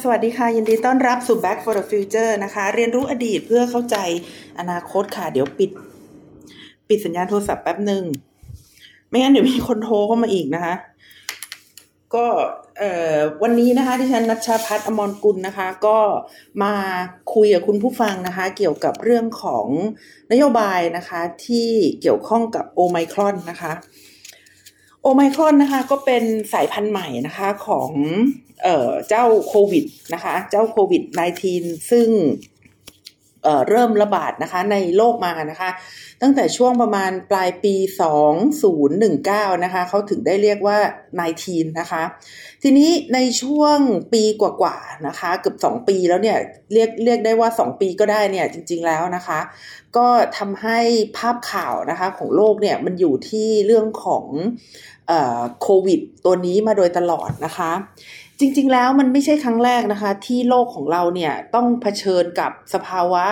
สวัสดีค่ะ ยินดีต้อนรับสู่ Back for the Future นะคะ เรียนรู้อดีตเพื่อเข้าใจอนาคตค่ะ เดี๋ยวปิด ปิดสัญญาณโทรศัพท์แป๊บหนึ่ง ไม่งั้นเดี๋ยวมีคนโทรเข้ามาอีกนะคะ ก็เอ่อวันนี้นะคะที่ฉันนัชชาพัฒน์อมรกุลนะคะ ก็มาคุยกับคุณผู้ฟังนะคะ เกี่ยวกับเรื่องของนโยบายนะคะ ที่เกี่ยวข้องกับโอไมครอนนะคะ โอไมครอนนะคะก็เป็นสายพันธุ์ใหม่นะคะของเอ่อเจ้าโควิดนะคะ เจ้าโควิด -19 ซึ่ง เเริ่มระบาดนะคะในโลกมานะคะ ตั้งแต่ช่วงประมาณปลายปี 2019 นะคะเขาถึงได้เรียกว่า 19 นะคะ ทีนี้ในช่วงปีกว่าๆนะคะ เกือบ 2 ปีแล้วเนี่ยเรียกเรียกได้ว่า 2 ปีก็ได้เนี่ยจริงๆแล้วนะคะ ก็ทำให้ภาพข่าวนะคะของโลกเนี่ยมันอยู่ที่เรื่องของโควิดตัวนี้มาโดยตลอดนะคะ จริงๆแล้วมันไม่ใช่ครั้งแรกนะคะ ที่โลกของเราเนี่ยต้องเผชิญกับสภาวะ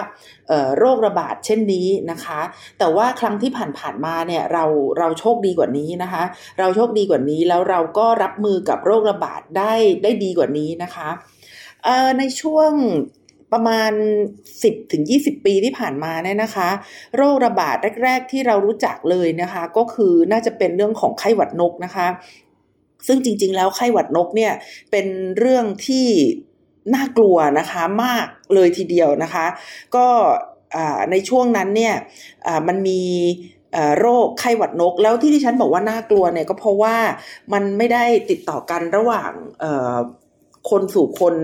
โรคระบาดเช่นนี้นะคะ แต่ว่าครั้งที่ผ่านๆมาเนี่ยเราเราโชคดีกว่านี้นะคะ เราโชคดีกว่านี้แล้วเราก็รับมือกับโรคระบาดได้ได้ดีกว่านี้นะคะในช่วงประมาณ 10ถึง20 ปีที่ผ่านมาเนี่ยนะคะ โรคระบาดแรก ๆ ที่เรารู้จักเลยนะคะ ก็คือน่าจะเป็นเรื่องของไข้หวัดนกนะคะ ซึ่งจริง ๆ แล้วไข้หวัดนกเนี่ยเป็นเรื่องที่น่ากลัวนะคะมากเลยทีเดียวนะคะ ก็ในช่วงนั้นเนี่ยมันมีโรคไข้หวัดนก แล้วที่ที่ฉันบอกว่าน่ากลัวเนี่ยก็เพราะว่ามันไม่ได้ติดต่อกันระหว่างคนสู่คน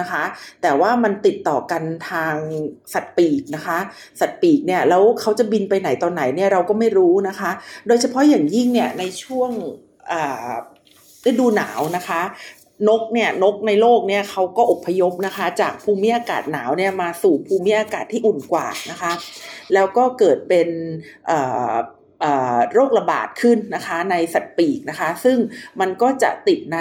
นะคะ แต่ว่ามันติดต่อกันทางสัตว์ปีกนะคะ สัตว์ปีกเนี่ยแล้วเขาจะบินไปไหนตอนไหนเนี่ยเราก็ไม่รู้นะคะ โดยเฉพาะอย่างยิ่งเนี่ยในช่วง ฤดูหนาวนะคะนกเนี่ยนกในโลกเนี่ยเขาก็อพยพนะคะ จากภูมิอากาศหนาวเนี่ยมาสู่ภูมิอากาศที่อุ่นกว่านะคะ แล้วก็เกิดเป็นโรคระบาดขึ้นนะคะในสัตว์ปีกนะคะ ซึ่งมันก็จะติดใน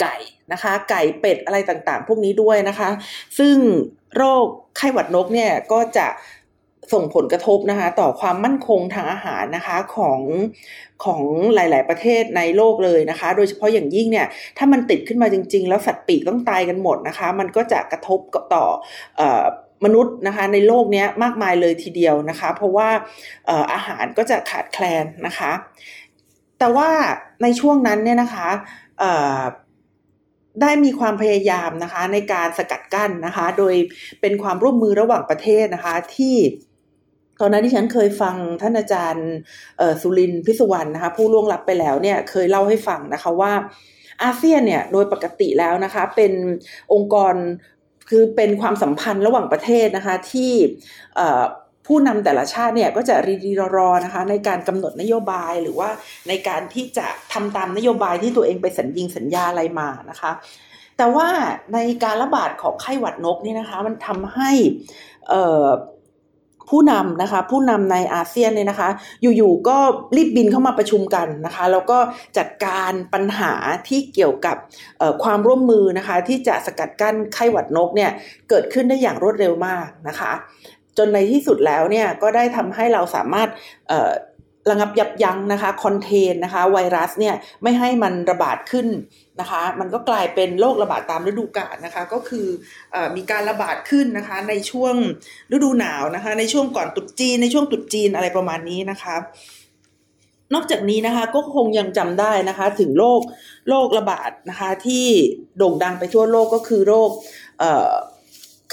ไก่นะคะ ไก่เป็ดอะไรต่างๆ พวกนี้ด้วยนะคะ ซึ่งโรคไข้หวัดนกเนี่ยก็จะ ส่งผลกระทบนะคะ ต่อความมั่นคงทางอาหารนะคะของของหลาย ๆ ประเทศในโลกเลยนะคะ โดยเฉพาะอย่างยิ่งเนี่ยถ้ามันติดขึ้นมาจริง ๆ แล้วสัตว์ปีกต้องตายกันหมดนะคะ มันก็จะกระทบกับต่อมนุษย์นะคะในโลกนี้มากมายเลยทีเดียวนะคะ เพราะว่าอาหารก็จะขาดแคลนนะคะ แต่ว่าในช่วงนั้นเนี่ยนะคะได้มีความพยายามนะคะในการสกัดกั้นนะคะ โดยเป็นความร่วมมือระหว่างประเทศนะคะที่ ตอนนั้นที่ฉันเคยฟังท่านอาจารย์สุรินพิสุวรรณนะคะผู้ล่วงลับไปแล้วเนี่ยเคยเล่าให้ฟังนะคะว่าอาเซียนเนี่ยโดยปกติแล้วนะคะเป็นองค์กรคือเป็นความสัมพันธ์ระหว่างประเทศนะคะที่ผู้นำแต่ละชาติเนี่ยก็จะรีรีรอนะคะในการกำหนดนโยบายหรือว่าในการที่จะทำตามนโยบายที่ตัวเองไปสัญญิงสัญญาอะไรมานะคะ แต่ว่าในการระบาดของไข้หวัดนกนี่นะคะมันทำให้ ผู้นำนะคะ ผู้นำในอาเซียนเนี่ยนะคะ อยู่ๆก็รีบบินเข้ามาประชุมกันนะคะ แล้วก็จัดการปัญหาที่เกี่ยวกับความร่วมมือนะคะ ที่จะสกัดกั้นไข้หวัดนกเนี่ยเกิดขึ้นได้อย่างรวดเร็วมากนะคะ จนในที่สุดแล้วเนี่ยก็ได้ทำให้เราสามารถระงับยับยั้งนะคะคอนเทนนะคะ ไวรัสเนี่ยไม่ให้มันระบาดขึ้น นะคะมันก็กลายเป็นโรคระบาดตามฤดูกาลนะคะก็คืออมีการระบาดขึ้นนะคะในช่วงฤดูหนาวนะคะในช่วงก่อนตุดจีน ในช่วงตุดจีนอะไรประมาณนี้นะคะนอกจากนี้นะคะก็คงยังจำได้นะคะถึงโรคโรคระบาดนะคะที่โด่งดังไปทั่วโลกก็คือโรค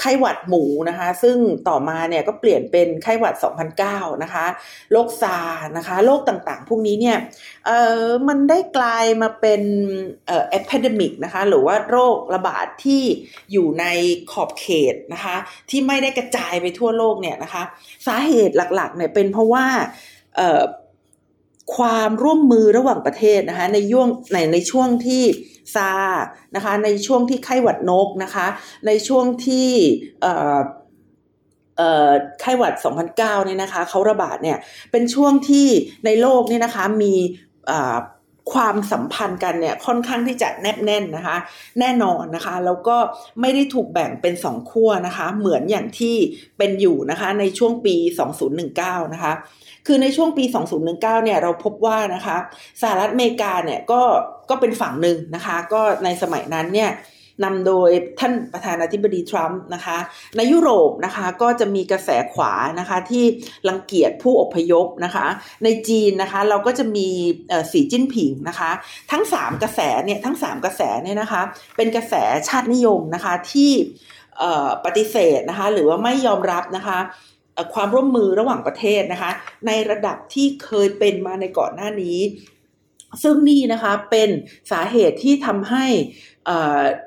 ไข้หวัดหมูนะคะ ซึ่งต่อมาเนี่ยก็เปลี่ยนเป็นไข้หวัด 2009 นะคะ โรคซา นะคะ โรคต่างๆ พวกนี้เนี่ย เออมันได้กลายมาเป็นเอ่อ epidemic นะคะ หรือว่าโรคระบาดที่อยู่ในขอบเขตนะคะ ที่ไม่ได้กระจายไปทั่วโลกเนี่ยนะคะ สาเหตุหลักๆ เนี่ยเป็นเพราะว่า เอ่อ ความร่วมมือระหว่างประเทศนะคะในย่วงในในช่วงที่ซานะคะในช่วงที่ไข้หวัดนกนะคะในช่วงที่ไข้หวัด 2009เนี่ยนะคะเขาระบาดเนี่ยเป็นช่วงที่ในโลกเนี่ยนะคะมี ความสัมพันธ์กันเนี่ยค่อนข้างที่จะแนบแน่นนะคะ แน่นอนนะคะ แล้วก็ไม่ได้ถูกแบ่งเป็นสองขั้วนะคะ เหมือนอย่างที่เป็นอยู่นะคะในช่วงปี 2019 นะคะ คือในช่วงปี 2019 เนี่ยเราพบว่านะคะสหรัฐอเมริกาเนี่ยก็ก็เป็นฝั่งหนึ่งนะคะ ก็ในสมัยนั้นเนี่ย นำโดยท่านประธานาธิบดีทรัมป์นะคะ ในยุโรปนะคะก็จะมีกระแสขวานะคะที่รังเกียจผู้อพยพนะคะ ในจีนนะคะเราก็จะมีสีจิ้นผิงนะคะ ทั้ง 3 กระแสเนี่ยทั้ง 3 กระแสเนี่ยนะคะ เป็นกระแสชาตินิยมนะคะที่ปฏิเสธนะคะหรือว่าไม่ยอมรับนะคะความร่วมมือระหว่างประเทศนะคะ ในระดับที่เคยเป็นมาในก่อนหน้านี้ ซึ่งนี่นะคะเป็นสาเหตุที่ทำให้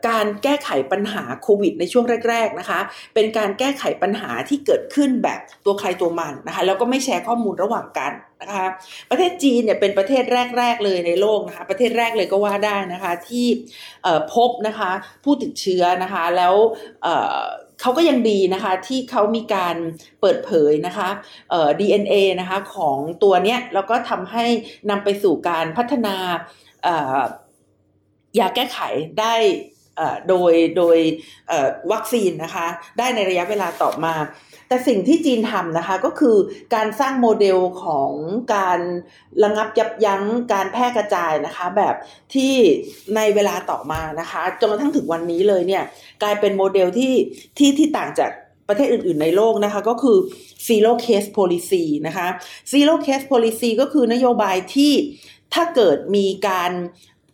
การแก้ไขปัญหาโควิดในช่วงแรก ๆนะคะ เป็นการแก้ไขปัญหาที่เกิดขึ้นแบบตัวใครตัวมันนะคะแล้วก็ไม่แชร์ข้อมูลระหว่างกันนะคะประเทศจีนเนี่ยเป็นประเทศแรก ๆ เลยในโลกนะคะประเทศแรกเลยก็ว่าได้นะคะที่พบนะคะผู้ติดเชื้อนะคะแล้วเขาก็ยังดีนะคะที่เขามีการเปิดเผยนะคะเอ่อ DNA นะคะของตัวเนี้ยแล้วก็ทำให้นำไปสู่การพัฒนา ยาแก้ไขได้โดยโดยวัคซีนนะคะได้ในระยะเวลาต่อมา แต่สิ่งที่จีนทำนะคะก็คือการสร้างโมเดลของการระงับยับยั้งการแพร่กระจายนะคะแบบที่ในเวลาต่อมานะคะจนกระทั่งถึงวันนี้เลยเนี่ยกลายเป็นโมเดลที่ที่ที่ต่างจากประเทศอื่น ๆ ในโลกนะคะก็คือ zero case policy นะคะ zero case policy ก็คือนโยบายที่ถ้าเกิดมีการ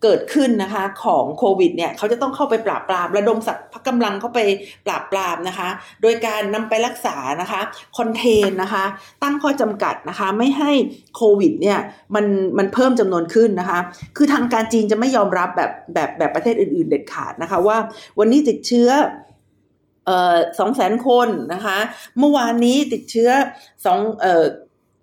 เกิดขึ้นนะคะของโควิดเนี่ยเขาจะต้องเข้าไปปราบปรามระดมสัพกำลังเข้าไปปราบปรามนะคะ โดยการนำไปรักษานะคะคอนเทนนะคะ ตั้งข้อจำกัดนะคะไม่ให้โควิดเนี่ยมันมันเพิ่มจำนวนขึ้นนะคะ คือทางการจีนจะไม่ยอมรับแบบแบบแบบประเทศอื่น ๆ เด็ดขาดนะคะว่าวันนี้ติดเชื้อเอ่อสองแสนคนนะคะ เมื่อวานนี้ติดเชื้อสองเอ่อ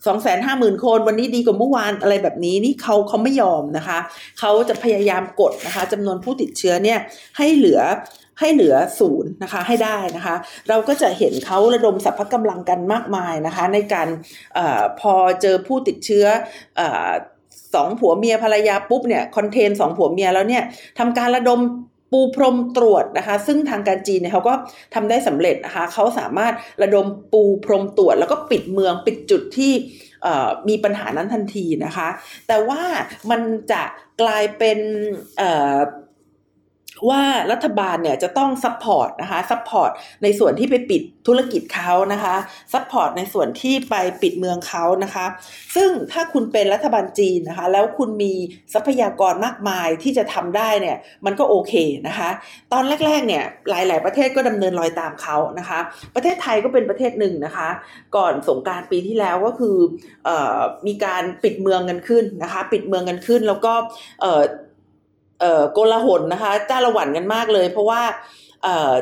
สองแสนห้าหมื่นคนวันนี้ดีกว่าเมื่อวานอะไรแบบนี้นี่เขาเขาไม่ยอมนะคะเขาจะพยายามกดนะคะจำนวนผู้ติดเชื้อเนี่ยให้เหลือให้เหลือศูนย์นะคะให้ได้นะคะ เราก็จะเห็นเขาระดมสรรพกำลังกันมากมายนะคะ ในการอพอเจอผู้ติดเชื้ออสองผัวเมียภรรยาปุ๊บเนี่ยคอนเทนสองผัวเมียแล้วเนี่ยทำการระดม ปูพรมตรวจนะคะ ซึ่งทางการจีนเนี่ยเขาก็ทำได้สำเร็จนะคะเขาสามารถระดมปูพรมตรวจ แล้วก็ปิดเมืองปิดจุดที่มีปัญหานั้นทันทีนะคะ แต่ว่ามันจะกลายเป็น ว่ารัฐบาลเนี่ยจะต้อง support นะคะ support ในส่วนที่ไปปิดธุรกิจเขานะคะ support ในส่วนที่ไปปิดเมืองเขานะคะ ซึ่งถ้าคุณเป็นรัฐบาลจีนนะคะ แล้วคุณมีทรัพยากรมากมายที่จะทำได้เนี่ย มันก็โอเคนะคะ ตอนแรกๆเนี่ยหลาย ๆ ประเทศก็ดำเนินรอยตามเขานะคะ ประเทศไทยก็เป็นประเทศหนึ่งนะคะ ก่อนสงการปีที่แล้วก็คืออมีการปิดเมืองกันขึ้นนะคะ ปิดเมืองกันขึ้นแล้วก็ โกลาหลนะคะจ้าละหวันกันมากเลย เพราะว่าเออ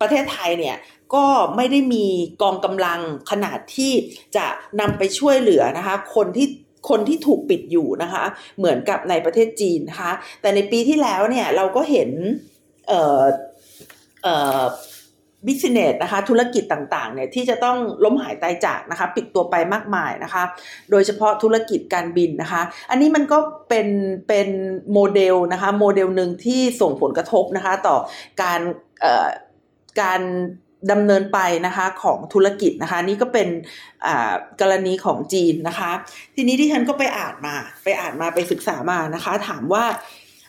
ประเทศไทยเนี่ยก็ไม่ได้มีกองกำลังขนาดที่จะนำไปช่วยเหลือนะคะ คนที่คนที่ถูกปิดอยู่นะคะ เหมือนกับในประเทศจีนนะคะ แต่ในปีที่แล้วเนี่ยเราก็เห็นเอ่อเอ่อ business นะคะธุรกิจต่างๆเนี่ยที่จะต้องล้มหายตายจากนะคะปิดตัวไปมากมายนะคะ โดยเฉพาะธุรกิจการบินนะคะ อันนี้มันก็เป็นเป็นโมเดลนะคะโมเดลหนึ่งที่ส่งผลกระทบนะคะต่อการการดำเนินไปนะคะของธุรกิจนะคะ นี่ก็เป็นกรณีของจีนนะคะ ทีนี้ที่ฉันก็ไปอ่านมา ไปอ่านมาไปศึกษามานะคะ ถามว่า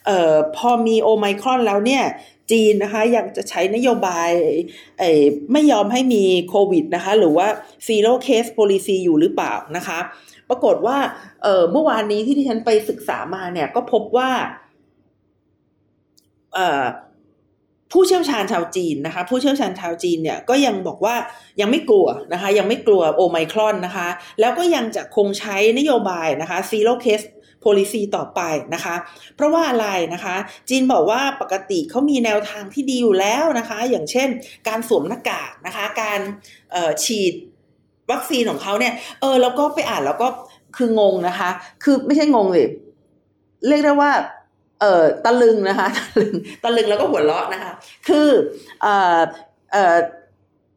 ออพอมีโอไมครอนแล้วเนี่ย จีนนะคะยังจะใช้นโยบายไม่ยอมให้มีโควิดนะคะหรือว่า zero case policy อยู่หรือเปล่านะคะ ปรากฏว่าเมื่อวานนี้ที่ที่ฉันไปศึกษามาเนี่ยก็พบว่าผู้เชี่ยวชาญชาวจีนนะคะ ผู้เชี่ยวชาญชาวจีนเนี่ยก็ยังบอกว่ายังไม่กลัวนะคะ ยังไม่กลัวโอไมครอนนะคะ แล้วก็ยังจะคงใช้นโยบายนะคะ zero case policy ต่อไปนะคะ เพราะว่าอะไรนะคะ จีนบอกว่าปกติเขามีแนวทางที่ดีอยู่แล้วนะคะ อย่างเช่น การสวมหน้ากากนะคะ การฉีดวัคซีนของเขาเนี่ย เออแล้วก็ไปอ่านแล้วก็คืองงนะคะ คือไม่ใช่งงเลยเรียกได้ว่าเอ่อตะลึงนะคะตะลึงตะลึงแล้วก็หัวเราะนะคะ คือเอ่อเอ่อ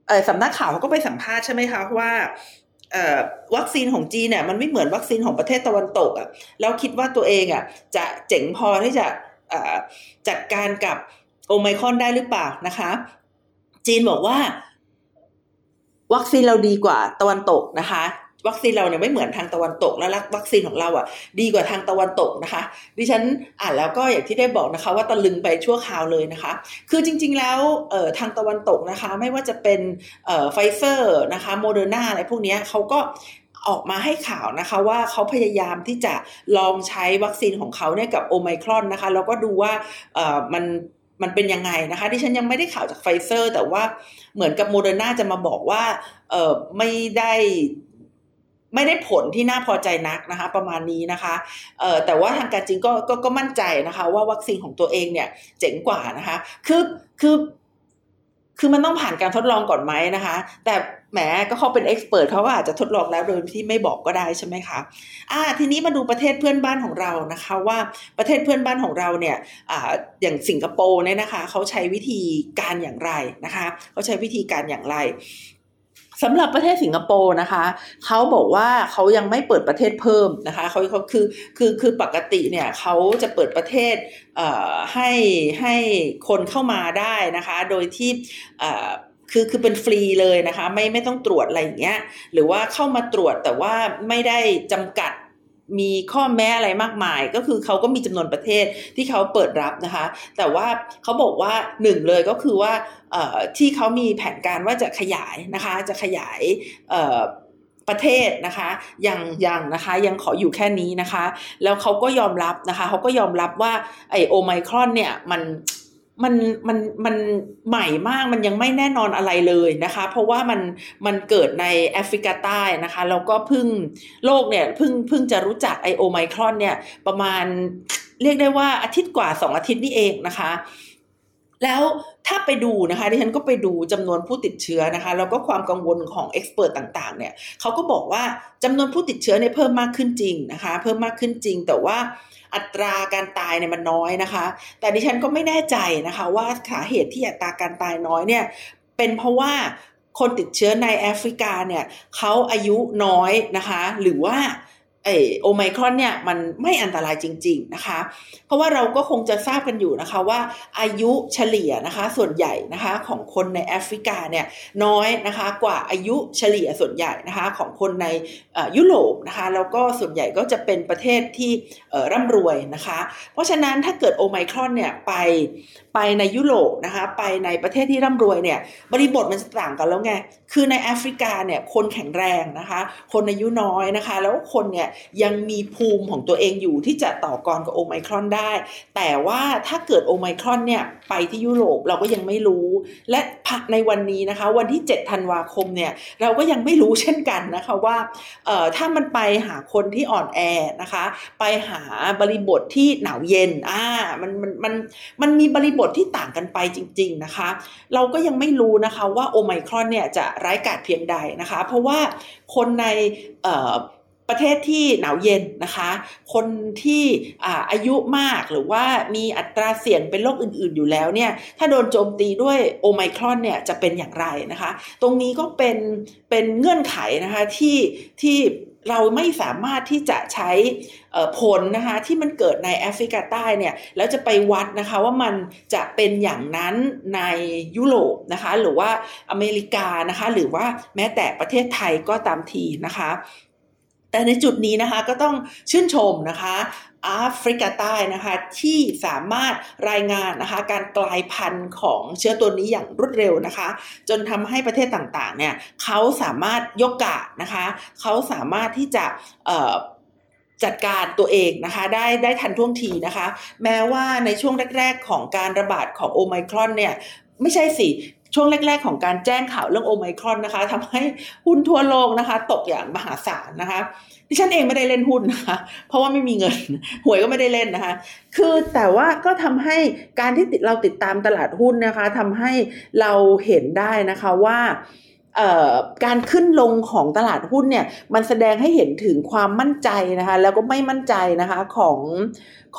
เอ่อสำนักข่าวเขาก็ไปสัมภาษณ์ใช่ไหมคะว่า วัคซีนของจีนเนี่ยมันไม่เหมือนวัคซีนของประเทศตะวันตกอะ่ะแล้วคิดว่าตัวเองอะ่ะจะเจ๋งพอที่จะจัดการกับโอไมคอนได้หรือเปล่านะคะ จีนบอกว่า วัคซีนเราดีกว่าตะวันตกนะคะ วัคซีนเราเนี่ยไม่เหมือนทางตะวันตกแล้ววัคซีนของเราอะ ดีกว่าทางตะวันตกนะคะ ดิฉันอ่านแล้วก็อย่างที่ได้บอกนะคะ ว่าตะลึงไปชั่วคราวเลยนะคะ คือจริง ๆ แล้วเอ่อทางตะวันตกนะคะ ไม่ว่าจะเป็นเอ่อไฟเซอร์นะคะโมเดอร์นาอะไรพวกนี้เขาก็ออกมาให้ข่าวนะคะว่าเขาพยายามที่จะลองใช้วัคซีนของเขาเนี่ยกับโอไมครอนนะคะแล้วก็ดูว่าเอ่อมันมันเป็นยังไงนะคะที่ฉันยังไม่ได้ข่าวจากไฟเซอร์ แต่ว่าเหมือนกับโมเดอร์นาจะมาบอกว่าเออไม่ได้ ไม่ได้ผลที่น่าพอใจนักนะคะ ประมาณนี้นะคะเอ่อแต่ว่าทางการจีนก็ก็ก็มั่นใจนะคะ ว่าวัคซีนของตัวเองเนี่ยเจ๋งกว่านะคะ คือคือคือมันต้องผ่านการทดลองก่อนไหมนะคะ แต่แหมก็เขาเป็นเอ็กซ์เพรสเขาก็อาจจะทดลองแล้วโดยที่ไม่บอกก็ได้ใช่ไหมคะอ่าทีนี้มาดูประเทศเพื่อนบ้านของเรานะคะ ว่าประเทศเพื่อนบ้านของเราเนี่ยอ่าอย่างสิงคโปร์เนี่ยนะคะเขาใช้วิธีการอย่างไรนะคะเขาใช้วิธีการอย่างไร สำหรับประเทศสิงคโปร์นะคะเขาบอกว่าเขายังไม่เปิดประเทศเพิ่มนะคะเขาเขาคือคือคือปกติเนี่ยเขาจะเปิดประเทศให้ให้คนเข้ามาได้นะคะโดยที่คือคือเป็นฟรีเลยนะคะไม่ไม่ต้องตรวจอะไรอย่างเงี้ยหรือว่าเข้ามาตรวจแต่ว่าไม่ได้จำกัด มีข้อแม้อะไรมากมาย ก็คือเขาก็มีจำนวนประเทศที่เขาเปิดรับนะคะ แต่ว่าเขาบอกว่าหนึ่งเลยก็คือว่าที่เขามีแผนการว่าจะขยายนะคะจะขยายประเทศนะคะยังยังนะคะยังขออยู่แค่นี้นะคะ แล้วเขาก็ยอมรับนะคะเขาก็ยอมรับว่าไอโอไมครอนเนี่ยมัน มันมันมันใหม่มากมันยังไม่แน่นอนอะไรเลยนะคะ เพราะว่ามันมันเกิดในแอฟริกาใต้นะคะแล้วก็เพิ่งโลกเนี่ยเพิ่งเพิ่งจะรู้จักไอโอไมครอนเนี่ยประมาณเรียกได้ว่าอาทิตย์กว่าสองอาทิตย์นี่เองนะคะ แล้วถ้าไปดูนะคะดิฉันก็ไปดูจำนวนผู้ติดเชื้อนะคะแล้วก็ความกังวลของเอ็กซ์เพรสต่างๆเนี่ยเขาก็บอกว่าจำนวนผู้ติดเชื้อเนี่ยเพิ่มมากขึ้นจริงนะคะเพิ่มมากขึ้นจริง แต่ว่าอัตราการตายเนี่ยมันน้อยนะคะ แต่ดิฉันก็ไม่แน่ใจนะคะว่าสาเหตุที่อัตราการตายน้อยเนี่ยเป็นเพราะว่าคนติดเชื้อในแอฟริกาเนี่ยเขาอายุน้อยนะคะ หรือว่า เอโอไมครอนเนี่ยมันไม่อันตรายจริง ๆนะคะ เพราะว่าเราก็คงจะทราบกันอยู่นะคะว่าอายุเฉลี่ยนะคะส่วนใหญ่นะคะของคนในแอฟริกาเนี่ยน้อยนะคะกว่าอายุเฉลี่ยส่วนใหญ่นะคะของคนในยุโรปนะคะแล้วก็ส่วนใหญ่ก็จะเป็นประเทศที่ร่ำรวยนะคะ เพราะฉะนั้นถ้าเกิดโอไมครอนเนี่ยไปไปในยุโรปนะคะ ไปในประเทศที่ร่ำรวยเนี่ยบริบทมันจะต่างกันแล้วไง คือในแอฟริกาเนี่ยคนแข็งแรงนะคะ คนอายุน้อยนะคะ แล้วคนเนี่ยยังมีภูมิของตัวเองอยู่ที่จะต่อกรกับโอไมครอนได้ แต่ว่าถ้าเกิดโอไมครอนเนี่ยไปที่ยุโรปเราก็ยังไม่รู้ และพักในวันนี้นะคะ วันที่7ธันวาคมเนี่ยเราก็ยังไม่รู้เช่นกันนะคะว่าเอ่อถ้ามันไปหาคนที่อ่อนแอนะคะ ไปหาบริบทที่หนาวเย็นอ่ามันมันมันมันมีบริบทที่ต่างกันไปจริง ๆนะคะ เราก็ยังไม่รู้นะคะว่าโอไมครอนเนี่ยจะร้ายกาจเพียงใดนะคะ เพราะว่าคนในประเทศที่หนาวเย็นนะคะ คนที่อายุมากหรือว่ามีอัตราเสี่ยงเป็นโรคอื่น ๆอยู่แล้วเนี่ยถ้าโดนโจมตีด้วยโอไมครอนเนี่ยจะเป็นอย่างไรนะคะ ตรงนี้ก็เป็นเป็นเงื่อนไขนะคะที่ที่ เราไม่สามารถที่จะใช้ผลนะคะที่มันเกิดในแอฟริกาใต้เนี่ยแล้วจะไปวัดนะคะว่ามันจะเป็นอย่างนั้นในยุโรปนะคะหรือว่าอเมริกานะคะหรือว่าแม้แต่ประเทศไทยก็ตามทีนะคะแต่ในจุดนี้นะคะก็ต้องชื่นชมนะคะ แอฟริกาใต้นะคะที่สามารถรายงานนะคะการกลายพันธุ์ของเชื้อตัวนี้อย่างรวดเร็วนะคะ จนทำให้ประเทศต่างๆเนี่ยเขาสามารถยกกาดนะคะเขาสามารถที่จะจัดการตัวเองนะคะได้ได้ทันท่วงทีนะคะ แม้ว่าในช่วงแรก ๆ ของการระบาดของโอไมครอนเนี่ยไม่ใช่สิ ช่วงแรก ๆ ของการแจ้งข่าวเรื่องโอไมครอนนะคะทำให้หุ้นทั่วโลกนะคะ ตกอย่างมหาศาลนะคะดิฉันเองไม่ได้เล่นหุ้นนะคะ เพราะว่าไม่มีเงินหวยก็ไม่ได้เล่นนะคะ คือแต่ว่าก็ทำให้การที่เราติดตามตลาดหุ้นนะคะทำให้เราเห็นได้นะคะว่า การขึ้นลงของตลาดหุ้นเนี่ยมันแสดงให้เห็นถึงความมั่นใจนะคะแล้วก็ไม่มั่นใจนะคะของ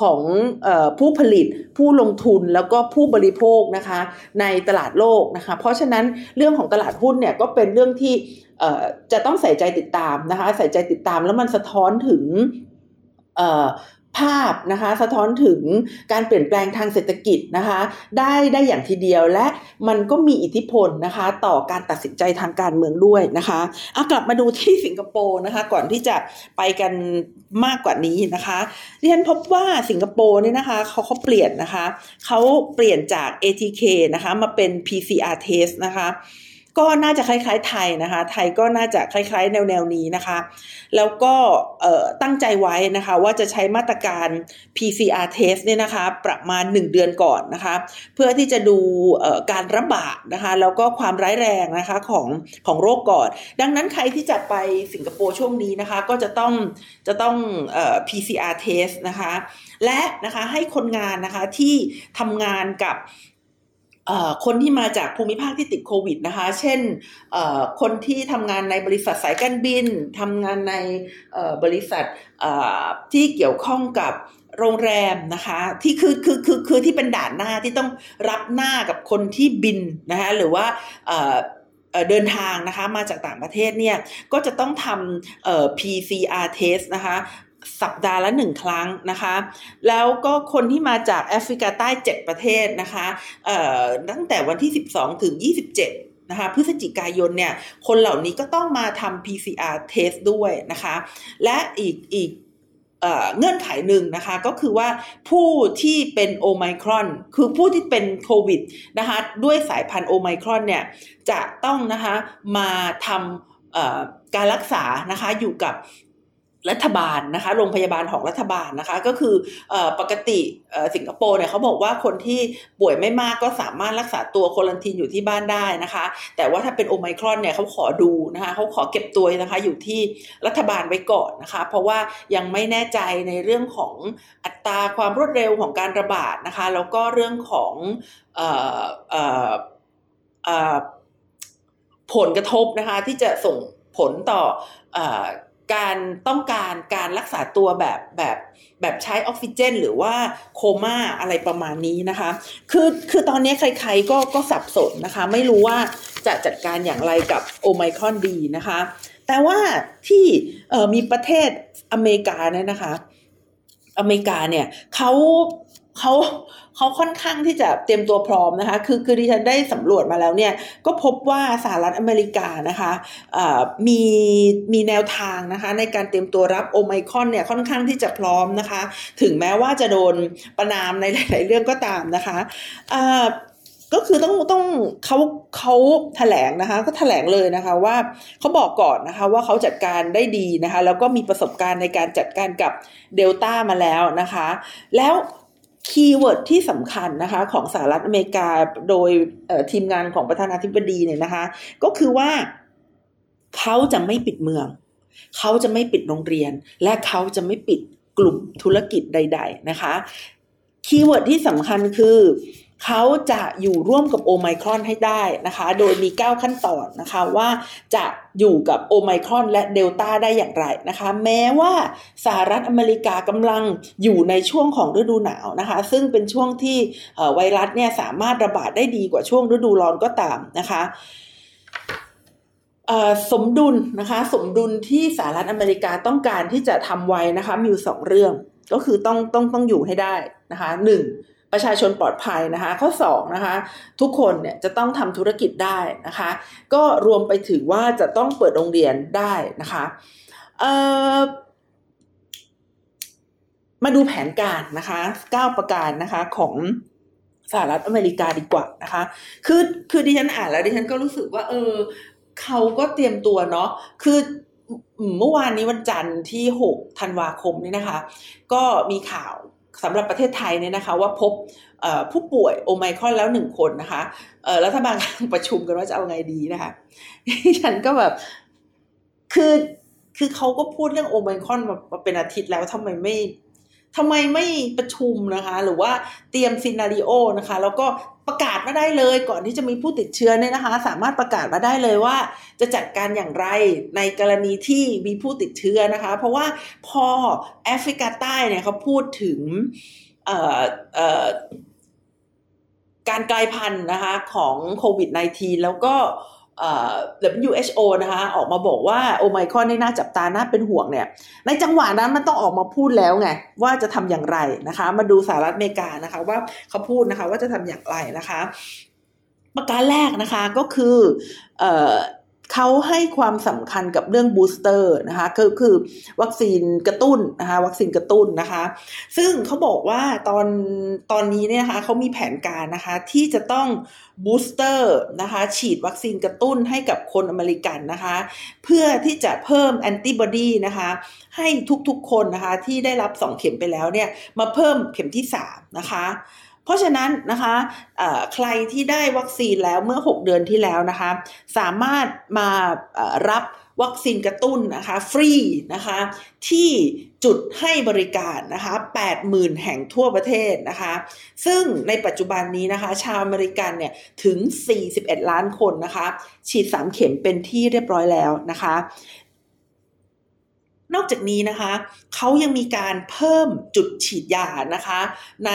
ของอผู้ผลิตผู้ลงทุนแล้วก็ผู้บริโภคนะคะในตลาดโลกนะคะเพราะฉะนั้นเรื่องของตลาดหุ้นเนี่ยก็เป็นเรื่องที่จะต้องใส่ใจติดตามนะคะใส่ใจติดตามแล้วมันสะท้อนถึง ภาพนะคะสะท้อนถึงการเปลี่ยนแปลงทางเศรษฐกิจนะคะได้ได้อย่างทีเดียวและมันก็มีอิทธิพลนะคะต่อการตัดสินใจทางการเมืองด้วยนะคะเอากลับมาดูที่สิงคโปร์นะคะก่อนที่จะไปกันมากกว่านี้นะคะเรียนพบว่าสิงคโปร์เนี่ยนะคะเขาเขาเปลี่ยนนะคะเขาเปลี่ยนจาก ATK นะคะมาเป็น PCR test นะคะ ก็น่าจะคล้ายๆ ไทยนะคะ ไทยก็น่าจะคล้ายๆ แนวๆนี้นะคะ แล้วก็ตั้งใจไว้นะคะว่าจะใช้มาตรการ PCR test เนี่ยนะคะประมาณ 1 เดือนก่อนนะคะ เพื่อที่จะดูการระบาดนะคะแล้วก็ความร้ายแรงนะคะของของโรคก่อน ดังนั้นใครที่จะไปสิงคโปร์ช่วงนี้นะคะก็จะต้องจะต้อง PCR test นะคะและนะคะให้คนงานนะคะที่ทำงานกับ คนที่มาจากภูมิภาคที่ติดโควิดนะคะ เช่นคนที่ทำงานในบริษัทสายการบินทำงานในบริษัทที่เกี่ยวข้องกับโรงแรมนะคะที่คือคือคือคือที่เป็นด่านหน้าที่ต้องรับหน้ากับคนที่บินนะคะหรือว่าเดินทางนะคะมาจากต่างประเทศเนี่ยก็จะต้องทำ PCR test นะคะ สัปดาห์ละหนึ่งครั้งนะคะ แล้วก็คนที่มาจากแอฟริกาใต้ 7 ประเทศนะคะตั้งแต่วันที่ 12 ถึง 27 นะคะ พฤศจิกายนเนี่ย คนเหล่านี้ก็ต้องมาทำ PCR test ด้วยนะคะ และอีกอีกเงื่อนไขหนึ่งนะคะก็คือว่าผู้ที่เป็นโอไมครอน คือผู้ที่เป็นโควิดนะคะด้วยสายพันธุ์โอไมครอนเนี่ยจะต้องนะคะมาทำการรักษานะคะอยู่กับ รัฐบาลนะคะ โรงพยาบาลของรัฐบาลนะคะ ก็คืออปกติสิงคโปร์เนี่ยเขาบอกว่าคนที่ป่วยไม่มากก็สามารถรักษาตัวโคลันทีนอยู่ที่บ้านได้นะคะ แต่ว่าถ้าเป็นโอไมครอนเนี่ยเขาขอดูนะคะเขาขอเก็บตัวนะคะอยู่ที่รัฐบาลไว้ก่อนนะคะ เพราะว่ายังไม่แน่ใจในเรื่องของอัตราความรวดเร็วของการระบาดนะคะ แล้วก็เรื่องของผลกระทบนะคะที่จะส่งผลต่อ การต้องการการรักษาตัวแบบแบบแบบใช้ออกซิเจน หรือว่าโคม่าอะไรประมาณนี้นะคะ คือคือตอนนี้ใครๆก็ก็สับสนนะคะ ไม่รู้ว่าจะจัดการอย่างไรกับโอไมครอนดีนะคะ แต่ว่าที่มีประเทศอเมริกาเนี่ยนะคะ อเมริกาเนี่ยเขา เขาเขาค่อนข้างที่จะเตรียมตัวพร้อมนะคะ คือคือดิฉันได้สำรวจมาแล้วเนี่ย ก็พบว่าสหรัฐอเมริกานะคะมีมีแนวทางนะคะ ในการเตรียมตัวรับโอไมคอนเนี่ยค่อนข้างที่จะพร้อมนะคะ ถึงแม้ว่าจะโดนประนามในหลาย ๆ เรื่องก็ตามนะคะก็คือต้องต้องเขาเขาแถลงนะคะ ก็แถลงเลยนะคะว่าเขาบอกก่อนนะคะว่าเขาจัดการได้ดีนะคะ แล้วก็มีประสบการณ์ในการจัดการกับเดลต้ามาแล้วนะคะ แล้ว keyword ที่สำคัญนะคะของสหรัฐอเมริกาโดยทีมงานของประธานาธิบดีเนี่ยนะคะ ก็คือว่าเขาจะไม่ปิดเมือง เขาจะไม่ปิดโรงเรียน และเขาจะไม่ปิดกลุ่มธุรกิจใด ๆ นะคะ keyword ที่สำคัญคือ เขาจะอยู่ร่วมกับโอไมครอนให้ได้นะคะ โดยมี 9 ขั้นตอนนะคะว่าจะอยู่กับโอไมครอนและเดลต้าได้อย่างไรนะคะ แม้ว่าสหรัฐอเมริกากำลังอยู่ในช่วงของฤดูหนาวนะคะ ซึ่งเป็นช่วงที่ไวรัสเนี่ยสามารถระบาดได้ดีกว่าช่วงฤดูร้อนก็ตามนะคะสมดุลนะคะสมดุลที่สหรัฐอเมริกาต้องการที่จะทำไว้นะคะมีอยู่สองเรื่องก็คือต้องต้องต้องอยู่ให้ได้นะคะหนึ่ง ประชาชนปลอดภัยนะคะ ข้อ2นะคะทุกคนเนี่ยจะต้องทำธุรกิจได้นะคะ ก็รวมไปถึงว่าจะต้องเปิดโรงเรียนได้นะคะมาดูแผนการนะคะ 9 ประการนะคะของสหรัฐอเมริกาดีกว่านะคะ คือคือดิฉันอ่านแล้วดิฉันก็รู้สึกว่า เออเขาก็เตรียมตัวเนาะคือเมื่อวานนี้วันจันทร์ที่ 6 ธันวาคมนี่นะคะ ก็มีข่าว สำหรับประเทศไทยเนี่ยนะคะว่าพบผู้ป่วยโอไมครอนแล้วหนึ่งคนนะคะรัฐบาลกำลังประชุมกันว่าจะเอาไงดีนะคะฉันก็แบบคือคือเขาก็พูดเรื่องโอไมครอนมาเป็นอาทิตย์แล้วทำไมไม่ทำไมไม่ประชุมนะคะ หรือว่าเตรียมซีนารีโอนะคะ แล้วก็ ประกาศมาได้เลยก่อนที่จะมีผู้ติดเชื้อเนี่ยนะคะ สามารถประกาศมาได้เลยว่า จะจัดการอย่างไรในกรณีที่มีผู้ติดเชื้อนะคะ เพราะว่าพอแอฟริกาใต้เนี่ยเขาพูดถึงการกลายพันธุ์นะคะของโควิด -19 แล้วก็ WHO นะคะออกมาบอกว่าโอไมครอนนี่น่าจับตาน่าเป็นห่วงเนี่ย ในจังหวะนั้นมันต้องออกมาพูดแล้วไง ว่าจะทำอย่างไรนะคะ มาดูสหรัฐอเมริกานะคะว่าเขาพูดนะคะว่าจะทำอย่างไรนะคะ ประการแรกนะคะก็คือ เขาให้ความสำคัญกับเรื่อง booster นะคะคือคือวัคซีนกระตุ้นนะคะวัคซีนกระตุ้นนะคะ ซึ่งเขาบอกว่าตอนตอนนี้เนี่ยนะคะเขามีแผนการนะคะที่จะต้อง booster นะคะฉีดวัคซีนกระตุ้นให้กับคนอเมริกันนะคะ เพื่อที่จะเพิ่มแอนติบอดีนะคะให้ทุกๆคนนะคะที่ได้รับ 2 เข็มไปแล้วเนี่ยมาเพิ่มเข็มที่ 3 นะคะ เพราะฉะนั้นนะคะใครที่ได้วัคซีนแล้วเมื่อ 6 เดือนที่แล้วนะคะ สามารถมารับวัคซีนกระตุ้นนะคะฟรีนะคะที่จุดให้บริการนะคะ80,000 แห่งทั่วประเทศนะคะ ซึ่งในปัจจุบันนี้นะคะ ชาวอเมริกันเนี่ยถึง 41 ล้านคนนะคะ ฉีด 3 เข็มเป็นที่เรียบร้อยแล้วนะคะ นอกจากนี้นะคะเขายังมีการเพิ่มจุดฉีดยานะคะ ใน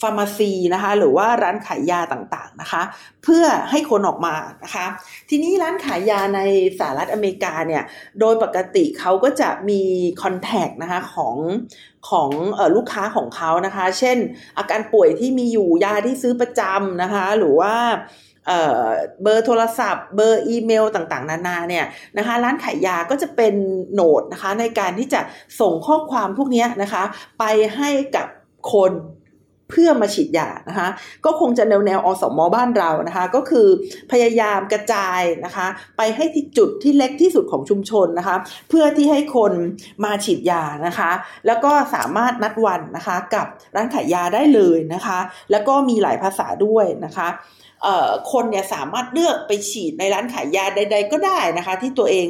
pharmacy นะคะ หรือว่าร้านขายยาต่างๆนะคะ เพื่อให้คนออกมานะคะ ทีนี้ร้านขายยาในสหรัฐอเมริกาเนี่ยโดยปกติเขาก็จะมี contact นะคะของของออลูกค้าของเขานะคะ เช่น อาการป่วยที่มีอยู่ยาที่ซื้อประจำนะคะ หรือว่า เบอร์โทรศัพท์ เบอร์อีเมลต่างๆ นานาเนี่ยนะคะร้านขายยาก็จะเป็นโหนดนะคะในการที่จะส่งข้อความพวกนี้นะคะไปให้กับคนเพื่อมาฉีดยานะคะก็คงจะแนวแนวอสมอบ้านเรานะคะก็คือพยายามกระจายนะคะไปให้ที่จุดที่เล็กที่สุดของชุมชนนะคะเพื่อที่ให้คนมาฉีดยานะคะแล้วก็สามารถนัดวันนะคะกับร้านขายยาได้เลยนะคะแล้วก็มีหลายภาษาด้วยนะคะ คนเนี่ยสามารถเลือกไปฉีดในร้านขายยาใด ๆ ก็ได้นะคะ ที่ตัวเอง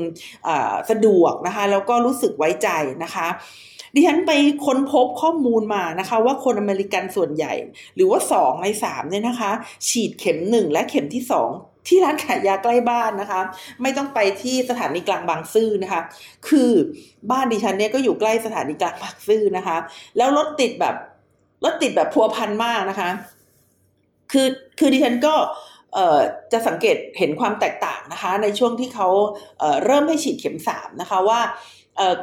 อสะดวกนะคะแล้วก็รู้สึกไว้ใจนะคะดิฉันไปค้นพบข้อมูลมานะคะ ว่าคนอเมริกันส่วนใหญ่ หรือว่า 2 ใน 3 เนี่ยนะคะ ฉีดเข็ม 1 และเข็มที่ 2ที่ร้านขายยาใกล้บ้านนะคะ ไม่ต้องไปที่สถานีกลางบางซื่อนะคะ คือบ้านดิฉันเนี่ยก็อยู่ใกล้สถานีกลางบางซื่อนะคะ แล้วรถติดแบบรถติดแบบพัวพันมากนะคะ คือ คือดิฉันก็จะสังเกตเห็นความแตกต่างนะคะ ในช่วงที่เขาเเริ่มให้ฉีดเข็มสามนะคะว่า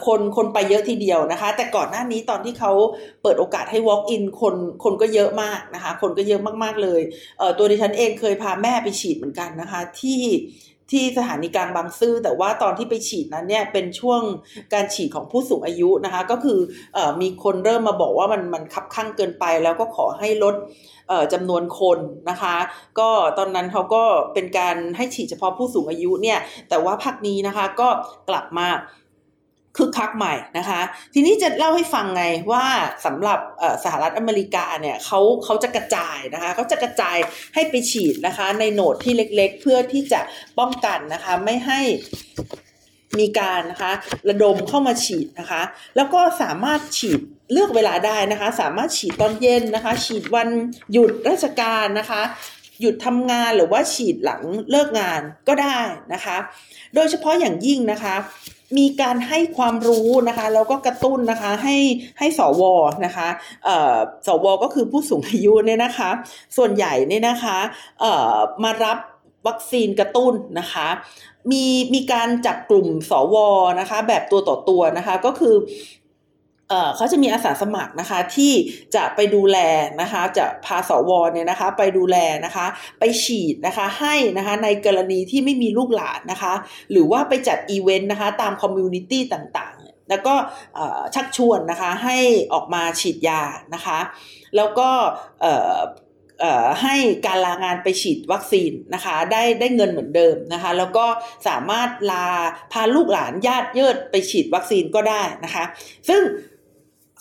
คนคนไปเยอะทีเดียวนะคะ แต่ก่อนหน้านี้ตอนที่เขาเปิดโอกาสให้ walk in คนคนก็เยอะมากนะคะ คนก็เยอะมากๆเลยเตัวดิฉันเองเคยพาแม่ไปฉีดเหมือนกันนะคะ ที่ ที่สถานีกลางบางซื่อแต่ว่าตอนที่ไปฉีดนั้นเนี่ยเป็นช่วงการฉีดของผู้สูงอายุนะคะ ก็คืออมีคนเริ่มมาบอกว่ามันมันคับข้างเกินไป แล้วก็ขอให้ลดจำนวนคนนะคะ ก็ตอนนั้นเขาก็เป็นการให้ฉีดเฉพาะผู้สูงอายุเนี่ยแต่ว่าพักนี้นะคะก็กลับมา คึกคักใหม่นะคะ ทีนี้จะเล่าให้ฟังไงว่าสำหรับสหรัฐอเมริกาเนี่ยเขาเขาจะกระจายนะคะเขาจะกระจายให้ไปฉีดนะคะ ในโหนดที่เล็กๆ เพื่อที่จะป้องกันนะคะไม่ให้มีการนะคะระดมเข้ามาฉีดนะคะ แล้วก็สามารถฉีดเลือกเวลาได้นะคะ สามารถฉีดตอนเย็นนะคะ ฉีดวันหยุดราชการนะคะ หยุดทำงานหรือว่าฉีดหลังเลิกงานก็ได้นะคะ โดยเฉพาะอย่างยิ่งนะคะ มีการให้ความรู้นะคะแล้วก็กระตุ้นนะคะให้ให้สวนะคะสวก็คือผู้สูงอายุเนี่ยนะคะ ส่วนใหญ่เนี่ยนะคะมารับวัคซีนกระตุ้นนะคะมีมีการจับกลุ่มสวนะคะ แบบตัวต่อตัวนะคะ ก็คือ เขาจะมีอาสาสมัครนะคะที่จะไปดูแลนะคะจะพาสวเนี่ยนะคะไปดูแลนะคะไปฉีดนะคะให้นะคะในกรณีที่ไม่มีลูกหลานนะคะหรือว่าไปจัดอีเวนต์นะคะตาม community ต่างๆ แล้วก็ชักชวนนะคะให้ออกมาฉีดยานะคะแล้วก็ให้การลางานไปฉีดวัคซีนนะคะได้ได้เงินเหมือนเดิมนะคะแล้วก็สามารถลาพาลูกหลานญาติเยิดไปฉีดวัคซีนก็ได้นะคะซึ่ง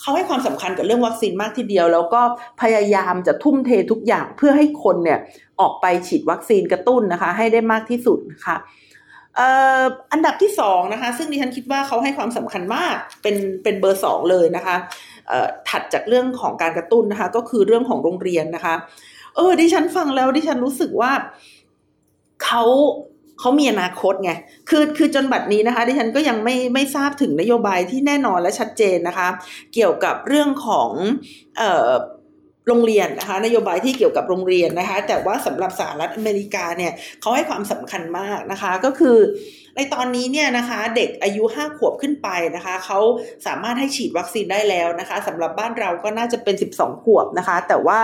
เขาให้ความสำคัญกับเรื่องวัคซีนมากทีเดียว แล้วก็พยายามจะทุ่มเททุกอย่างเพื่อให้คนเนี่ยออกไปฉีดวัคซีนกระตุ้นนะคะ ให้ได้มากที่สุดนะคะอันดับที่สองนะคะ ซึ่งดิฉันคิดว่าเขาให้ความสำคัญมากเป็นเป็นเบอร์สองเลยนะคะถัดจากเรื่องของการกระตุ้นนะคะ ก็คือเรื่องของโรงเรียนนะคะ เออดิฉันฟังแล้วดิฉันรู้สึกว่าเขา เขามีอนาคตไง คือ คือจนบัดนี้นะคะ ดิฉันก็ยังไม่ ไม่ทราบถึงนโยบายที่แน่นอนและชัดเจนนะคะ เกี่ยวกับเรื่องของเอ่อโรงเรียนนะคะนโยบายที่เกี่ยวกับโรงเรียนนะคะ แต่ว่าสำหรับสหรัฐอเมริกาเนี่ยเขาให้ความสำคัญมากนะคะ ก็คือในตอนนี้เนี่ยนะคะเด็กอายุ 5 ขวบขึ้นไปนะคะเขาสามารถให้ฉีดวัคซีนได้แล้วนะคะสำหรับบ้านเราก็น่าจะเป็น 12 ขวบนะคะ แต่ว่า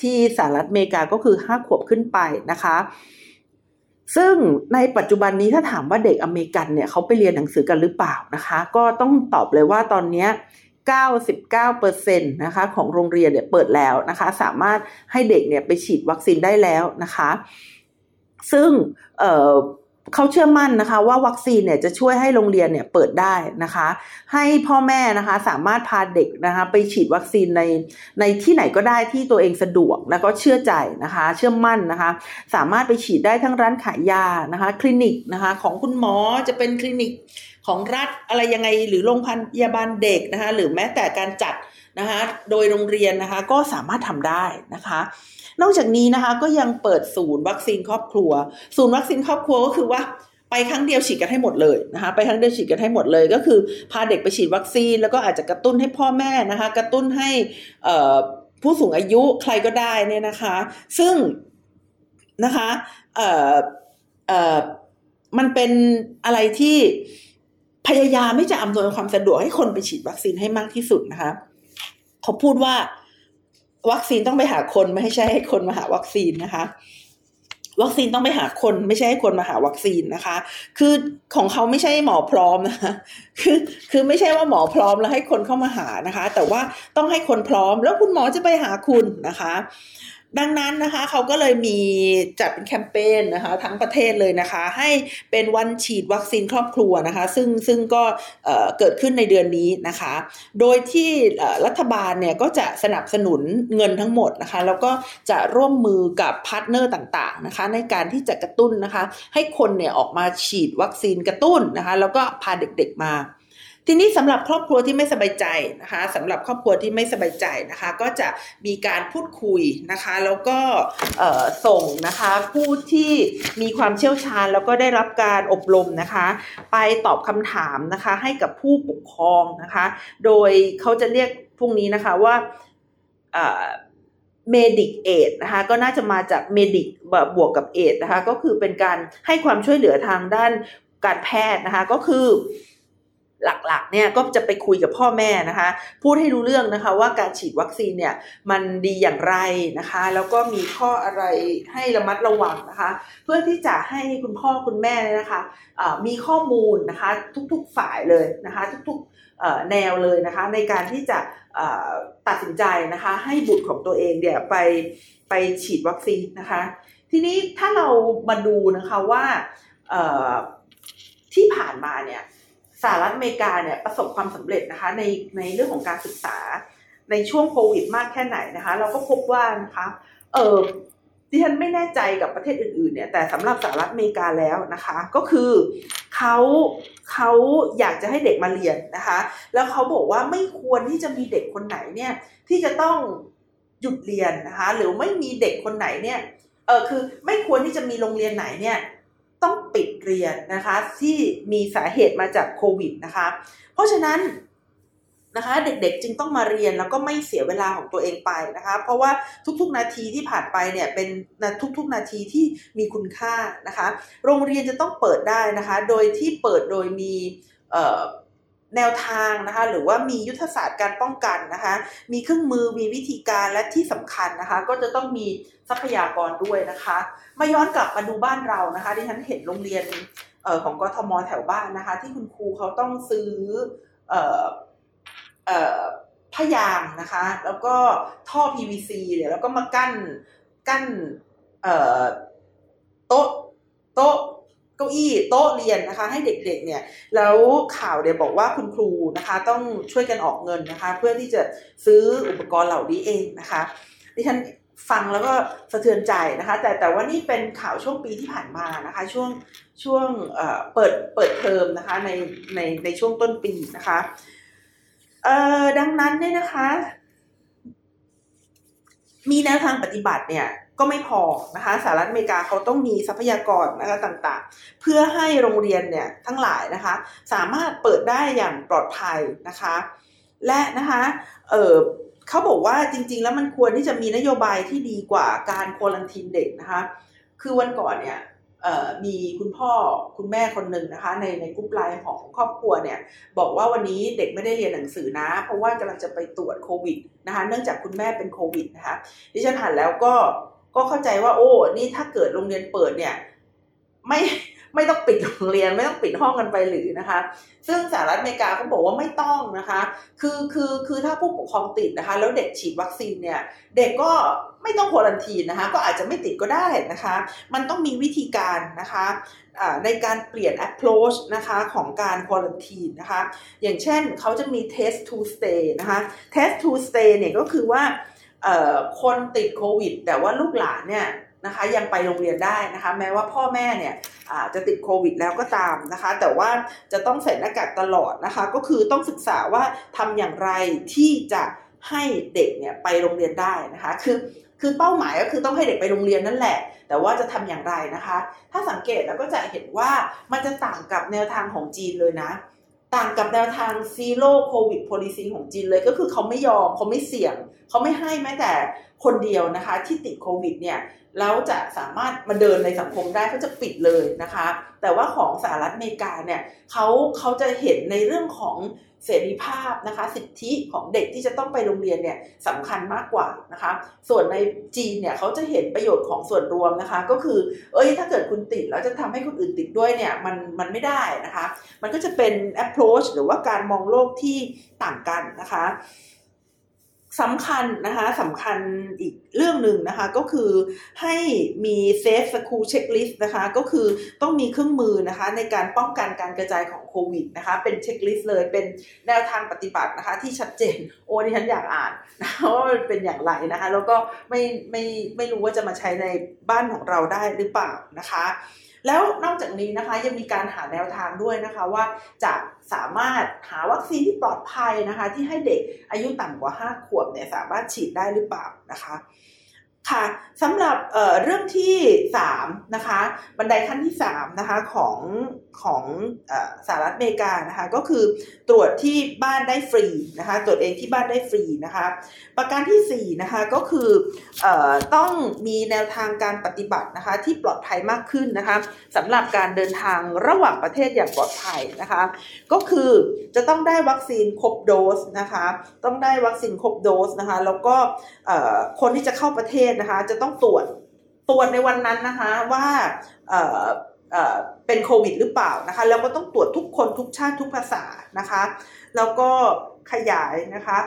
ที่สหรัฐอเมริกาก็คือ 5 ขวบขึ้นไปนะคะ ซึ่งในปัจจุบันนี้ถ้าถามว่าเด็กอเมริกันเนี่ยเขาไปเรียนหนังสือกันหรือเปล่านะคะ ก็ต้องตอบเลยว่าตอนนี้99%นะคะของโรงเรียนเนี่ยเปิดแล้วนะคะ สามารถให้เด็กเนี่ยไปฉีดวัคซีนได้แล้วนะคะ ซึ่ง เขาเชื่อมั่นนะคะ ว่าวัคซีนเนี่ยจะช่วยให้โรงเรียนเนี่ยเปิดได้นะคะ ให้พ่อแม่นะคะสามารถพาเด็กนะคะไปฉีดวัคซีนในในที่ไหนก็ได้ที่ตัวเองสะดวกแล้วก็เชื่อใจนะคะ เชื่อมั่นนะคะ สามารถไปฉีดได้ทั้งร้านขายยานะคะ คลินิกนะคะของคุณหมอจะเป็นคลินิกของรัฐอะไรยังไงหรือโรงพยาบาลเด็กนะคะหรือแม้แต่การจัดนะคะโดยโรงเรียนนะคะก็สามารถทำได้นะคะ นอกจากนี้นะคะก็ยังเปิดศูนย์วัคซีนครอบครัว ศูนย์วัคซีนครอบครัวก็คือว่าไปครั้งเดียวฉีดกันให้หมดเลยนะคะไปครั้งเดียวฉีดกันให้หมดเลยก็คือพาเด็กไปฉีดวัคซีน แล้วก็อาจจะกระตุ้นให้พ่อแม่นะคะ กระตุ้นให้ผู้สูงอายุใครก็ได้เนี่ยนะคะ ซึ่งนะคะเอ่อเอ่อมันเป็นอะไรที่พยายามไม่จะอำนวยความสะดวกให้คนไปฉีดวัคซีนให้มากที่สุดนะคะเขาพูดว่า วัคซีนต้องไปหาคนไม่ใช่ให้คนมาหาวัคซีนนะคะ วัคซีนต้องไปหาคนไม่ใช่ให้คนมาหาวัคซีนนะคะ คือของเขาไม่ใช่หมอพร้อมนะคะคือคือไม่ใช่ว่าหมอพร้อมแล้วให้คนเข้ามาหานะคะ แต่ว่าต้องให้คนพร้อมแล้วคุณหมอจะไปหาคุณนะคะ ดังนั้นนะคะเขาก็เลยมีจัดเป็นแคมเปญนะคะทั้งประเทศเลยนะคะ ให้เป็นวันฉีดวัคซีนครอบครัวนะคะ ซึ่งซึ่งก็เกิดขึ้นในเดือนนี้นะคะ โดยที่รัฐบาลเนี่ยก็จะสนับสนุนเงินทั้งหมดนะคะ แล้วก็จะร่วมมือกับ partner ต่างๆนะคะ ในการที่จะกระตุ้นนะคะ ให้คนเนี่ยออกมาฉีดวัคซีนกระตุ้นนะคะ แล้วก็พาเด็กๆมา ทีนี้สำหรับครอบครัวที่ไม่สบายใจนะคะสำหรับครอบครัวที่ไม่สบายใจนะคะ ก็จะมีการพูดคุยนะคะ แล้วก็ส่งนะคะผู้ที่มีความเชี่ยวชาญแล้วก็ได้รับการอบรมนะคะ ไปตอบคำถามนะคะให้กับผู้ปกครองนะคะ โดยเขาจะเรียกพวกนี้นะคะว่าเมดิกเอดนะคะก็น่าจะมาจากเมดิกบวกกับเอดนะคะก็คือเป็นการให้ความช่วยเหลือทางด้านการแพทย์นะคะก็คือ หลักๆเนี่ยก็จะไปคุยกับพ่อแม่นะคะ พูดให้รู้เรื่องนะคะว่าการฉีดวัคซีนเนี่ยมันดีอย่างไรนะคะ แล้วก็มีข้ออะไรให้ระมัดระวังนะคะ เพื่อที่จะให้คุณพ่อคุณแม่นะคะมีข้อมูลนะคะทุกๆฝ่ายเลยนะคะ ทุกๆแนวเลยนะคะ ในการที่จะตัดสินใจนะคะ ให้บุตรของตัวเองเนี่ยไปไปฉีดวัคซีนนะคะ ทีนี้ถ้าเรามาดูนะคะว่าที่ผ่านมาเนี่ย สหรัฐอเมริกาเนี่ยประสบความสำเร็จนะคะในในเรื่องของการศึกษาในช่วงโควิดมากแค่ไหนนะคะ เราก็พบว่านะคะเออดิฉันไม่แน่ใจกับประเทศอื่นๆเนี่ยแต่สำหรับสหรัฐอเมริกาแล้วนะคะ ก็คือเขาเขาอยากจะให้เด็กมาเรียนนะคะ แล้วเขาบอกว่าไม่ควรที่จะมีเด็กคนไหนเนี่ยที่จะต้องหยุดเรียนนะคะ หรือไม่มีเด็กคนไหนเนี่ยเออคือไม่ควรที่จะมีโรงเรียนไหนเนี่ย ต้องปิดเรียนนะคะที่มีสาเหตุมาจากโควิดนะคะ เพราะฉะนั้นนะคะเด็กๆจึงต้องมาเรียนแล้วก็ไม่เสียเวลาของตัวเองไปนะคะเพราะว่าทุกๆนาทีที่ผ่านไปเนี่ยเป็นทุกๆนาทีที่มีคุณค่านะคะ โรงเรียนจะต้องเปิดได้นะคะ โดยที่เปิดโดยมี แนวทางนะคะหรือว่ามียุทธศาสตร์การป้องกันนะคะมีเครื่องมือมีวิธีการและที่สำคัญนะคะ ก็จะต้องมีทรัพยากรด้วยนะคะ มาย้อนกลับมาดูบ้านเรานะคะที่ฉันเห็นโรงเรียนออของกทมแถวบ้านนะคะ ที่คุณครูเขาต้องซื้อเอ่อเอ่อพยางนะคะ แล้วก็ท่อ PVC เนี่ยแล้วก็มากั้นกั้นโต๊ะโต๊ะ เก้าอี้โต๊ะเรียนนะคะ ให้เด็กๆเนี่ยแล้วข่าวเดี๋ยวบอกว่าคุณครูนะคะ ต้องช่วยกันออกเงินนะคะ เพื่อที่จะซื้ออุปกรณ์เหล่านี้เองนะคะดิฉันฟังแล้วก็สะเทือนใจนะคะ แต่แต่ว่านี่เป็นข่าวช่วงปีที่ผ่านมานะคะ ช่วงช่วงเปิดเปิดเทอมนะคะในในในช่วงต้นปีนะคะเอ่อดังนั้นเนี่ยนะคะ มีแนวทางปฏิบัติเนี่ย ก็ไม่พอนะคะสหรัฐอเมริกาเขาต้องมีทรัพยากรนะคะต่างๆ เพื่อให้โรงเรียนเนี่ยทั้งหลายนะคะ สามารถเปิดได้อย่างปลอดภัยนะคะ และนะคะเออเขาบอกว่าจริง ๆ แล้วมันควรที่จะมีนโยบายที่ดีกว่าการควอลันทีนเด็กนะคะ คือวันก่อนเนี่ยมีคุณพ่อคุณแม่คนหนึ่งนะคะ ในในกลุ่มไลน์ของครอบครัวเนี่ยบอกว่าวันนี้เด็กไม่ได้เรียนหนังสือนะ เพราะว่ากำลังจะไปตรวจโควิดนะคะ เนื่องจากคุณแม่เป็นโควิดนะคะดิฉันอ่านแล้วก็ ก็เข้าใจว่า โอ้ นี่ถ้าเกิดโรงเรียนเปิดเนี่ย ไม่ไม่ต้องปิดโรงเรียนไม่ต้องปิดห้องกันไปหรือนะคะ ซึ่งสหรัฐอเมริกาเขาบอกว่าไม่ต้องนะคะ คือคือคือถ้าผู้ปกครองติดนะคะ แล้วเด็กฉีดวัคซีนเนี่ยเด็กก็ไม่ต้องควอลันทีนะคะ ก็อาจจะไม่ติดก็ได้นะคะ มันต้องมีวิธีการนะคะในการเปลี่ยน approach นะคะของการควอลันทีนะคะ อย่างเช่นเขาจะมี test to stay นะคะ test to stay เนี่ยก็คือว่า คนติดโควิด แต่ว่าลูกหลานเนี่ยนะคะยังไปโรงเรียนได้นะคะแม้ว่าพ่อแม่เนี่ยจะติดโควิดแล้วก็ตามนะคะแต่ว่าจะต้องใส่หน้ากากตลอดนะคะก็คือต้องศึกษาว่าทำอย่างไรที่จะให้เด็กเนี่ยไปโรงเรียนได้นะคะคือคือเป้าหมายก็คือต้องให้เด็กไปโรงเรียนนั่นแหละ แต่ว่าจะทำอย่างไรนะคะ ถ้าสังเกตแล้วก็จะเห็นว่ามันจะต่างกับแนวทางของจีนเลยนะ ต่างกับแนวทางซีโร่โควิดโพลิซีของจีนเลยก็คือเขาไม่ยอมเขาไม่เสี่ยง เขาไม่ให้แม้แต่คนเดียวนะคะ ที่ติดโควิดเนี่ยแล้วจะสามารถมาเดินในสังคมได้เขาจะปิดเลยนะคะ แต่ว่าของสหรัฐอเมริกาเนี่ยเขาเขาจะเห็นในเรื่องของ เสรีภาพนะคะ สิทธิของเด็กที่จะต้องไปโรงเรียนเนี่ยสำคัญมากกว่านะคะ ส่วนในจีนเนี่ยเขาจะเห็นประโยชน์ของส่วนรวมนะคะ ก็คือ เอ้ยถ้าเกิดคุณติดแล้วจะทำให้คนอื่นติดด้วยเนี่ยมันมันไม่ได้นะคะ มันก็จะเป็น approach หรือว่าการมองโลกที่ต่างกันนะคะ สำคัญนะคะสำคัญอีกเรื่องหนึ่งนะคะ ก็คือให้มี safe school checklist นะคะ ก็คือต้องมีเครื่องมือนะคะ ในการป้องกันการกระจายของโควิดนะคะ เป็นเช็คลิสต์เลยเป็นแนวทางปฏิบัตินะคะ ที่ชัดเจนโอ้ที่ฉันอยากอ่านนะว่ามันเป็นอย่างไรนะคะ แล้วก็ไม่ไม่ไม่รู้ว่าจะมาใช้ในบ้านของเราได้หรือเปล่านะคะ แล้วนอกจากนี้นะคะยังมีการหาแนวทางด้วยนะคะว่าจะสามารถหาวัคซีนที่ปลอดภัยนะคะ ที่ให้เด็กอายุต่ำกว่า 5 ขวบเนี่ยสามารถฉีดได้หรือเปล่านะคะค่ะสำหรับเเรื่องที่3นะคะบันไดขั้นที่3นะคะของของสหรัฐอเมริกานะคะก็คือ ตรวจที่บ้านได้ฟรีนะคะ ตรวจเองที่บ้านได้ฟรีนะคะ ประการที่4นะคะก็คืออต้องมีแนวทางการปฏิบัตินะคะ ที่ปลอดภัยมากขึ้นนะคะสำหรับการเดินทางระหว่างประเทศอย่างปลอดภัยนะคะ ก็คือจะต้องได้วัคซีนครบโดสนะคะ ต้องได้วัคซีนครบโดสนะคะ แล้วก็คนที่จะเข้าประเทศนะคะ จะต้องตรวจตรวจในวันนั้นนะคะว่า เป็นโควิดหรือเปล่านะคะแล้วก็ต้องตรวจทุกคนทุกชาติทุกภาษานะคะ แล้วก็ขยายนะคะ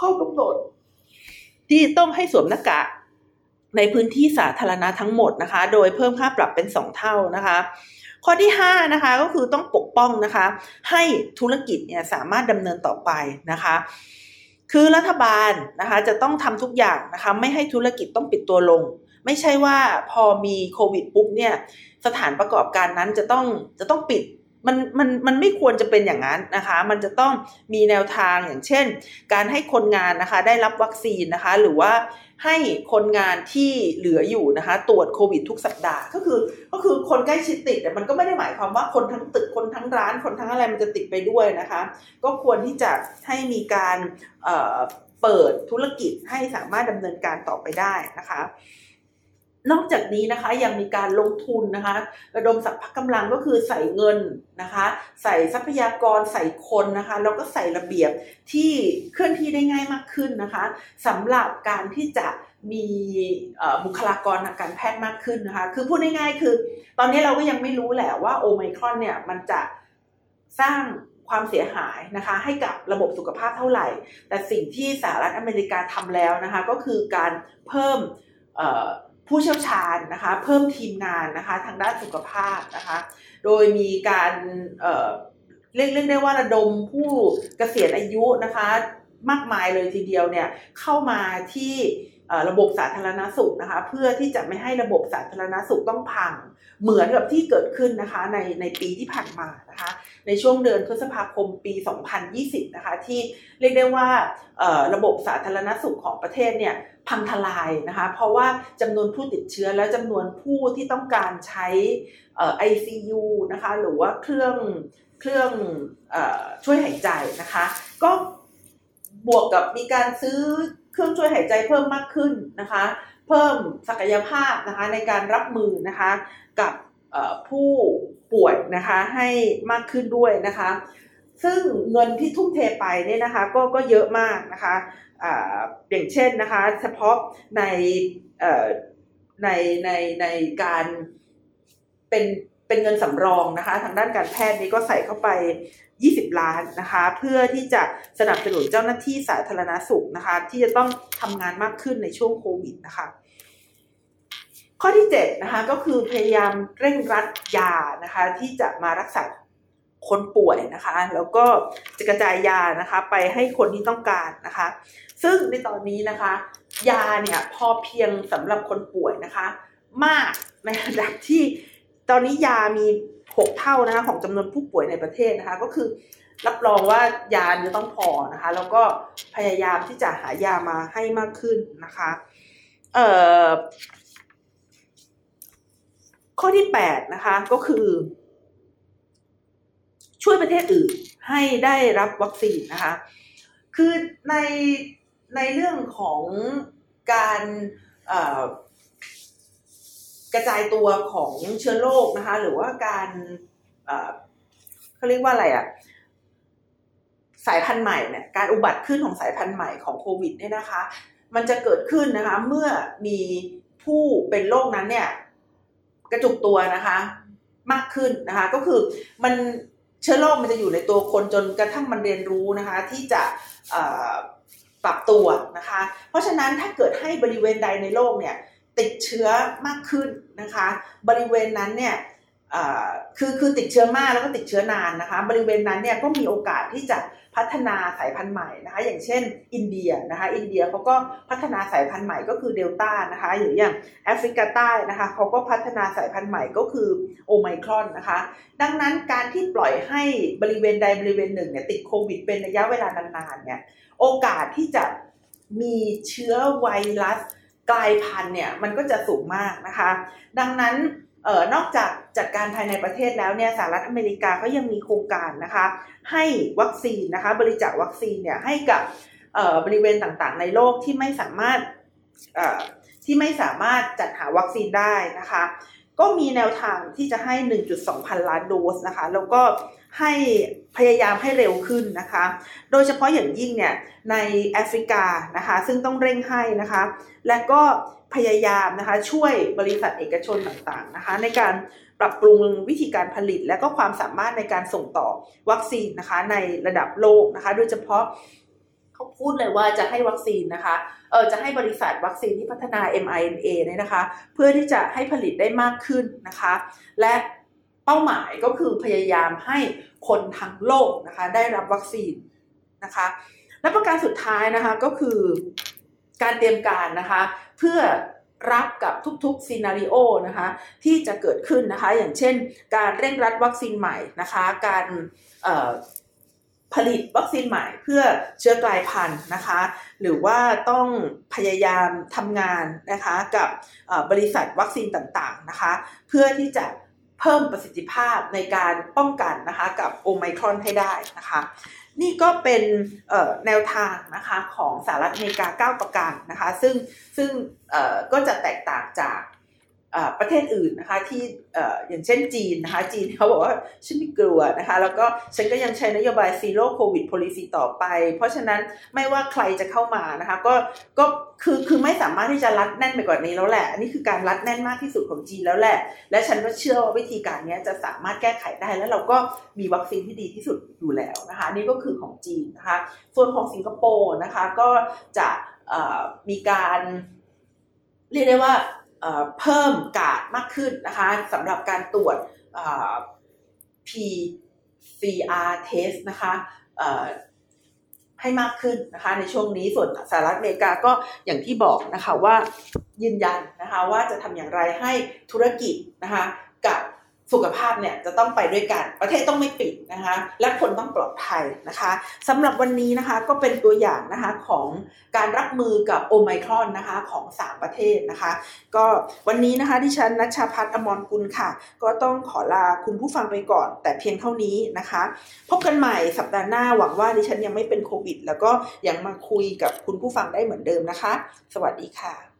ข้อกำหนดที่ต้องให้สวมหน้ากากในพื้นที่สาธารณะทั้งหมดนะคะ โดยเพิ่มค่าปรับเป็นสองเท่านะคะ ข้อที่5นะคะก็คือต้องปกป้องนะคะ ให้ธุรกิจเนี่ยสามารถดำเนินต่อไปนะคะ คือรัฐบาลนะคะจะต้องทำทุกอย่างนะคะ ไม่ให้ธุรกิจต้องปิดตัวลง ไม่ใช่ว่าพอมีโควิดปุ๊บเนี่ย สถานประกอบการนั้นจะต้องจะต้องปิดมันมันมันไม่ควรจะเป็นอย่างนั้นนะคะ มันจะต้องมีแนวทางอย่างเช่น การให้คนงานนะคะได้รับวัคซีนนะคะ หรือว่าให้คนงานที่เหลืออยู่นะคะ ตรวจโควิดทุกสัปดาห์ก็คือก็คือคนใกล้ชิดติดแต่มันก็ไม่ได้หมายความว่าคนทั้งตึกคนทั้งร้าน คนทั้งอะไรมันจะติดไปด้วยนะคะ ก็ควรที่จะให้มีการเปิดธุรกิจให้สามารถดำเนินการต่อไปได้นะคะ นอกจากนี้นะคะยังมีการลงทุนนะคะ ระดมสัพพกำลังก็คือใส่เงินนะคะ ใส่ทรัพยากรใส่คนนะคะ แล้วก็ใส่ระเบียบที่เคลื่อนที่ได้ง่ายมากขึ้นนะคะสำหรับการที่จะมีบุคลากรทางการแพทย์มากขึ้นนะคะ คือพูดง่ายๆคือ ตอนนี้เราก็ยังไม่รู้แหละว่าโอไมครอนเนี่ยมันจะสร้างความเสียหายนะคะให้กับระบบสุขภาพเท่าไหร่ แต่สิ่งที่สหรัฐอเมริกาทำแล้วนะคะ ก็คือการเพิ่ม ผู้เชี่ยวชาญนะคะ เพิ่มทีมงานนะคะทางด้านสุขภาพนะคะ โดยมีการเรียกเรียกได้ว่าระดมผู้เกษียณอายุนะคะ มากมายเลยทีเดียวเนี่ยเข้ามาที่ระบบสาธารณสุขนะคะ เพื่อที่จะไม่ให้ระบบสาธารณสุขต้องพัง เหมือนกับที่เกิดขึ้นนะคะในในปีที่ผ่านมานะคะ ในช่วงเดือนพฤษภาคมปี 2020 นะคะ ที่เรียกได้ว่าระบบสาธารณสุขของประเทศเนี่ย พังทลายนะคะ เพราะว่าจำนวนผู้ติดเชื้อและจำนวนผู้ที่ต้องการใช้ไอซียูนะคะ หรือว่าเครื่องเครื่องอช่วยหายใจนะคะ ก็บวกกับมีการซื้อเครื่องช่วยหายใจเพิ่มมากขึ้นนะคะ เพิ่มศักยภาพนะคะในการรับมือนะคะกับผู้ป่วยนะคะให้มากขึ้นด้วยนะคะ ซึ่งเงินที่ทุ่มเทไปเนี่ยนะคะก็ก็เยอะมากนะคะอย่างเช่นนะคะ เฉพาะในในในในการเป็นเป็นเงินสำรองนะคะ ทางด้านการแพทย์นี้ก็ใส่เข้าไป 20 ล้านนะคะ เพื่อที่จะสนับสนุนเจ้าหน้าที่สาธารณสุขนะคะ ที่จะต้องทำงานมากขึ้นในช่วงโควิดนะคะข้อที่7นะคะก็คือพยายามเร่งรัดยานะคะที่จะมารักษาค คนป่วยนะคะ แล้วก็จะกระจายยานะคะ ไปให้คนที่ต้องการนะคะ ซึ่งในตอนนี้นะคะ ยาเนี่ยพอเพียงสำหรับคนป่วยนะคะ มากในระดับที่ตอนนี้ยามีหกเท่านะคะของจำนวนผู้ป่วยในประเทศนะคะ ก็คือรับรองว่ายาจะต้องพอนะคะ แล้วก็พยายามที่จะหายามาให้มากขึ้นนะคะเอ่อข้อที่แปดนะคะก็คือ ช่วยประเทศอื่นให้ได้รับวัคซีนนะคะ คือในในเรื่องของการกระจายตัวของเชื้อโรคนะคะ หรือว่าการเขาเรียกว่าอะไรอะสายพันธุ์ใหม่เนี่ยการอุบัติขึ้นของสายพันธุ์ใหม่ของโควิดเนี่ยนะคะ มันจะเกิดขึ้นนะคะเมื่อมีผู้เป็นโรคนั้นเนี่ยกระจุกตัวนะคะ มากขึ้นนะคะ ก็คือมัน เชื้อโรคมันจะอยู่ในตัวคนจนกระทั่งมันเรียนรู้นะคะที่จะปรับตัวนะคะ เพราะฉะนั้นถ้าเกิดให้บริเวณใดในโลกเนี่ยติดเชื้อมากขึ้นนะคะ บริเวณนั้นเนี่ยคือคือติดเชื้อมากแล้วก็ติดเชื้อนานนะคะ บริเวณนั้นเนี่ยก็มีโอกาสที่จะ พัฒนาสายพันธุ์ใหม่นะคะ อย่างเช่น อินเดียนะคะ อินเดียเขาก็พัฒนาสายพันธุ์ใหม่ก็คือเดลต้านะคะหรืออย่างแอฟริกาใต้นะคะเขาก็พัฒนาสายพันธุ์ใหม่ก็คือโอไมครอนนะคะ ดังนั้นการที่ปล่อยให้บริเวณใดบริเวณหนึ่งเนี่ยติดโควิดเป็นระยะเวลานานๆเนี่ยโอกาสที่จะมีเชื้อไวรัสกลายพันธุ์เนี่ยมันก็จะสูงมากนะคะ ดังนั้น เอ่อนอกจากจัดการภายในประเทศแล้วเนี่ยสหรัฐอเมริกาก็ยังมีโครงการนะคะ ให้วัคซีนนะคะ บริจาควัคซีนเนี่ยให้กับบริเวณต่างๆ ในโลกที่ไม่สามารถที่ไม่สามารถจัดหาวัคซีนได้นะคะ ก็มีแนวทางที่จะให้ 1.2 พันล้านโดสนะคะ แล้วก็ให้พยายามให้เร็วขึ้นนะคะ โดยเฉพาะอย่างยิ่งเนี่ยในแอฟริกานะคะ ซึ่งต้องเร่งให้นะคะ และก็ พยายามนะคะช่วยบริษัทเอกชนต่างๆนะคะในการปรับปรุงวิธีการผลิต และก็ความสามารถในการส่งต่อวัคซีนนะคะในระดับโลกนะคะโดยเฉพาะเขาพูดเลยว่าจะให้วัคซีนนะคะเออจะให้บริษัทวัคซีนที่พัฒนา mRNA เนี่ยนะคะ เพื่อที่จะให้ผลิตได้มากขึ้นนะคะ และเป้าหมายก็คือพยายามให้คนทั้งโลกนะคะได้รับวัคซีนนะคะและประการสุดท้ายนะคะก็คือการเตรียมการนะคะ เพื่อรับกับทุกๆซีนารีโอนะคะที่จะเกิดขึ้นนะคะ อย่างเช่น การเร่งรัดวัคซีนใหม่นะคะ การผลิตวัคซีนใหม่เพื่อเชื้อกลายพันธุ์นะคะ หรือว่าต้องพยายามทำงานนะคะกับบริษัทวัคซีนต่างๆนะคะ เพื่อที่จะเพิ่มประสิทธิภาพในการป้องกันนะคะกับโอไมครอนให้ได้นะคะ นี่ก็เป็นแนวทางนะคะของสหรัฐอเมริกา 9 ประการนะคะ ซึ่งซึ่งก็จะแตกต่างจาก ประเทศอื่นนะคะที่อย่างเช่นจีนนะคะจีนเขาบอกว่าฉันไม่กลัวนะคะแล้วก็ฉันก็ยังใช้นโยบาย zero covid policy ต่อไป เพราะฉะนั้นไม่ว่าใครจะเข้ามานะคะก็ก็คือคือไม่สามารถที่จะรัดแน่นไปกว่านี้แล้วแหละอันนี้คือการรัดแน่นมากที่สุดของจีนแล้วแหละ และฉันก็เชื่อว่าวิธีการนี้จะสามารถแก้ไขได้แล้วเราก็มีวัคซีนที่ดีที่สุดอยู่แล้วนะคะนี่ก็คือของจีนนะคะส่วนของสิงคโปร์นะคะก็จะมีการเรียกได้ว่า เพิ่มกาดมากขึ้นนะคะสำหรับการตรวจ PCR test นะคะให้มากขึ้นนะคะในช่วงนี้ส่วนสหรัฐอเมริกาก็อย่างที่บอกนะคะว่ายืนยันนะคะว่าจะทำอย่างไรให้ธุรกิจนะคะกับ สุขภาพเนี่ยจะต้องไปด้วยกัน ประเทศต้องไม่ปิดนะคะ และคนต้องปลอดภัยนะคะสำหรับวันนี้นะคะก็เป็นตัวอย่างนะคะของการรับมือกับโอไมครอนนะคะของ 3 ประเทศนะคะ ก็วันนี้นะคะที่ฉันนัชชาพัฒน์อมรกุลค่ะ ก็ต้องขอลาคุณผู้ฟังไปก่อน แต่เพียงเท่านี้นะคะ พบกันใหม่สัปดาห์หน้าหวังว่าดิฉันยังไม่เป็นโควิด แล้วก็ยังมาคุยกับคุณผู้ฟังได้เหมือนเดิมนะคะ สวัสดีค่ะ